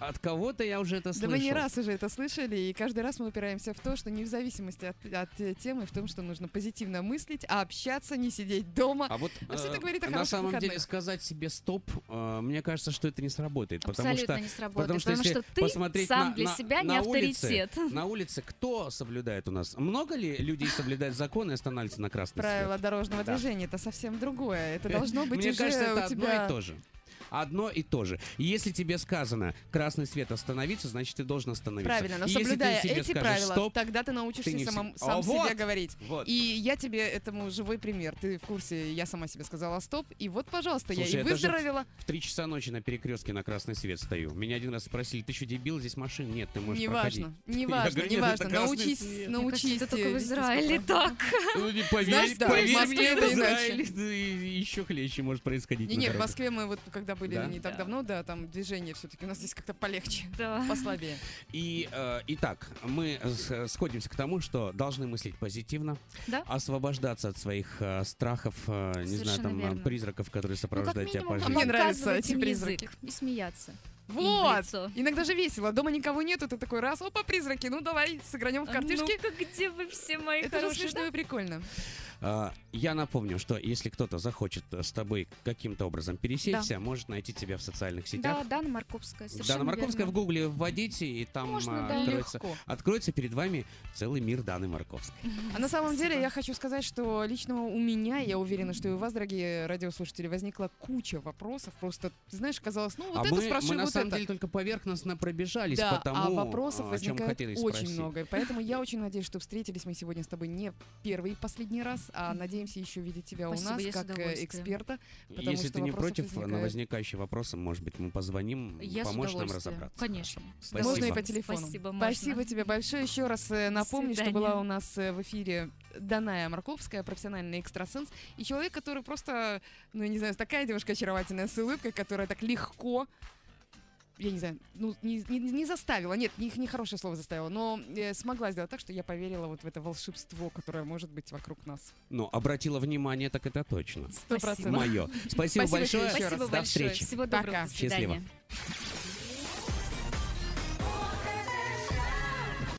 От кого-то я уже это Да слышал. мы не раз уже это слышали, и каждый раз мы упираемся в то, что не в зависимости от, от, э, темы, в том, что нужно позитивно мыслить, а общаться, не сидеть дома. А вот А всё э, это говорит о на самом деле выходных. сказать себе стоп, э, мне кажется, что это не сработает, потому Абсолютно что не сработает, потому что потому если что ты посмотреть сам на- для на- себя не на улице, авторитет. на улице кто соблюдает у нас? Много ли людей соблюдают законы и останавливаются на красный Правила свет? дорожного Да. движения это совсем другое. Это должно быть Мне уже кажется, это у одно тебя. и то же. Одно и то же. Если тебе сказано красный свет остановиться, значит ты должен остановиться. Правильно, но если ты соблюдая себе эти скажешь правила, «стоп», тогда ты научишься ты не самом- все- сам А, себе вот, говорить. вот. И я тебе этому живой пример. Ты в курсе, я сама себе сказала стоп, и вот, пожалуйста, Слушай, я и выздоровела. В три часа ночи на перекрестке на красный свет стою. Меня один раз спросили, ты что, дебил, здесь машин нет, ты можешь Неважно, проходить». Я неважно, «Нет, неважно. Научись, свет». Мне научись. это только в Израиле так. Ну, не поверь, Знаешь, да, поверь в Москве мне, это Израиле иначе. да, и еще хлеще может происходить. Не, на не, в. Москве мы вот когда были Да? не так Да. давно, да, там движение все-таки у нас здесь как-то полегче, Да. послабее. И, э, итак, мы с- сходимся к тому, что должны мыслить позитивно, Да. освобождаться от своих э, страхов, э, не знаю, Совершенно там, э, верно. призраков, которые Ну, как сопровождают тебя по жизни. мне нравятся эти призраки. язык И смеяться. Вот! Иногда же весело. Дома никого нету, ты такой раз, опа, призраки, ну давай, сыгранем в А картишки. Ну-ка, где вы все мои Это же хорошие, смешно и прикольно. А, Я напомню, что если кто-то захочет с тобой каким-то образом пересечься, может найти тебя в социальных Да, сетях. Дана Марковская, совершенно Дана Марковская в верно. гугле вводите, и там Можно, а, да. откроется, Легко. откроется перед вами целый мир Даны Марковской. А на самом деле я хочу сказать, что лично у меня, я уверена, что и у вас, дорогие радиослушатели, возникла куча вопросов. Просто, знаешь, казалось, ну вот а это мы, спрошу, мы на вот самом это. деле только поверхностно пробежались да, по тому, а вопросов о чем хотели очень спросить. много. И Поэтому я очень надеюсь, что встретились мы сегодня с тобой не первый и последний раз, а надеемся еще видеть тебя Спасибо, у нас как э, эксперта. Если что ты не против на возникает. возникающие вопросы, может быть, мы позвоним, Я поможешь нам разобраться. Конечно. Спасибо. Можно и по телефону. Спасибо, можно. Спасибо тебе большое. Еще раз э, напомню, что была у нас э, в эфире Даная Марковская, профессиональный экстрасенс, и человек, который просто, ну, я не знаю, такая девушка очаровательная с улыбкой, которая так легко я не знаю, ну, не, не, не заставила, нет, не, не хорошее слово заставила, но э, смогла сделать так, что я поверила вот в это волшебство, которое может быть вокруг нас. Ну, обратила внимание, так это точно. Сто процентов. Мое. Спасибо, Спасибо большое. Спасибо До большое. встречи. Всего доброго. Пока. До свидания. Счастливо.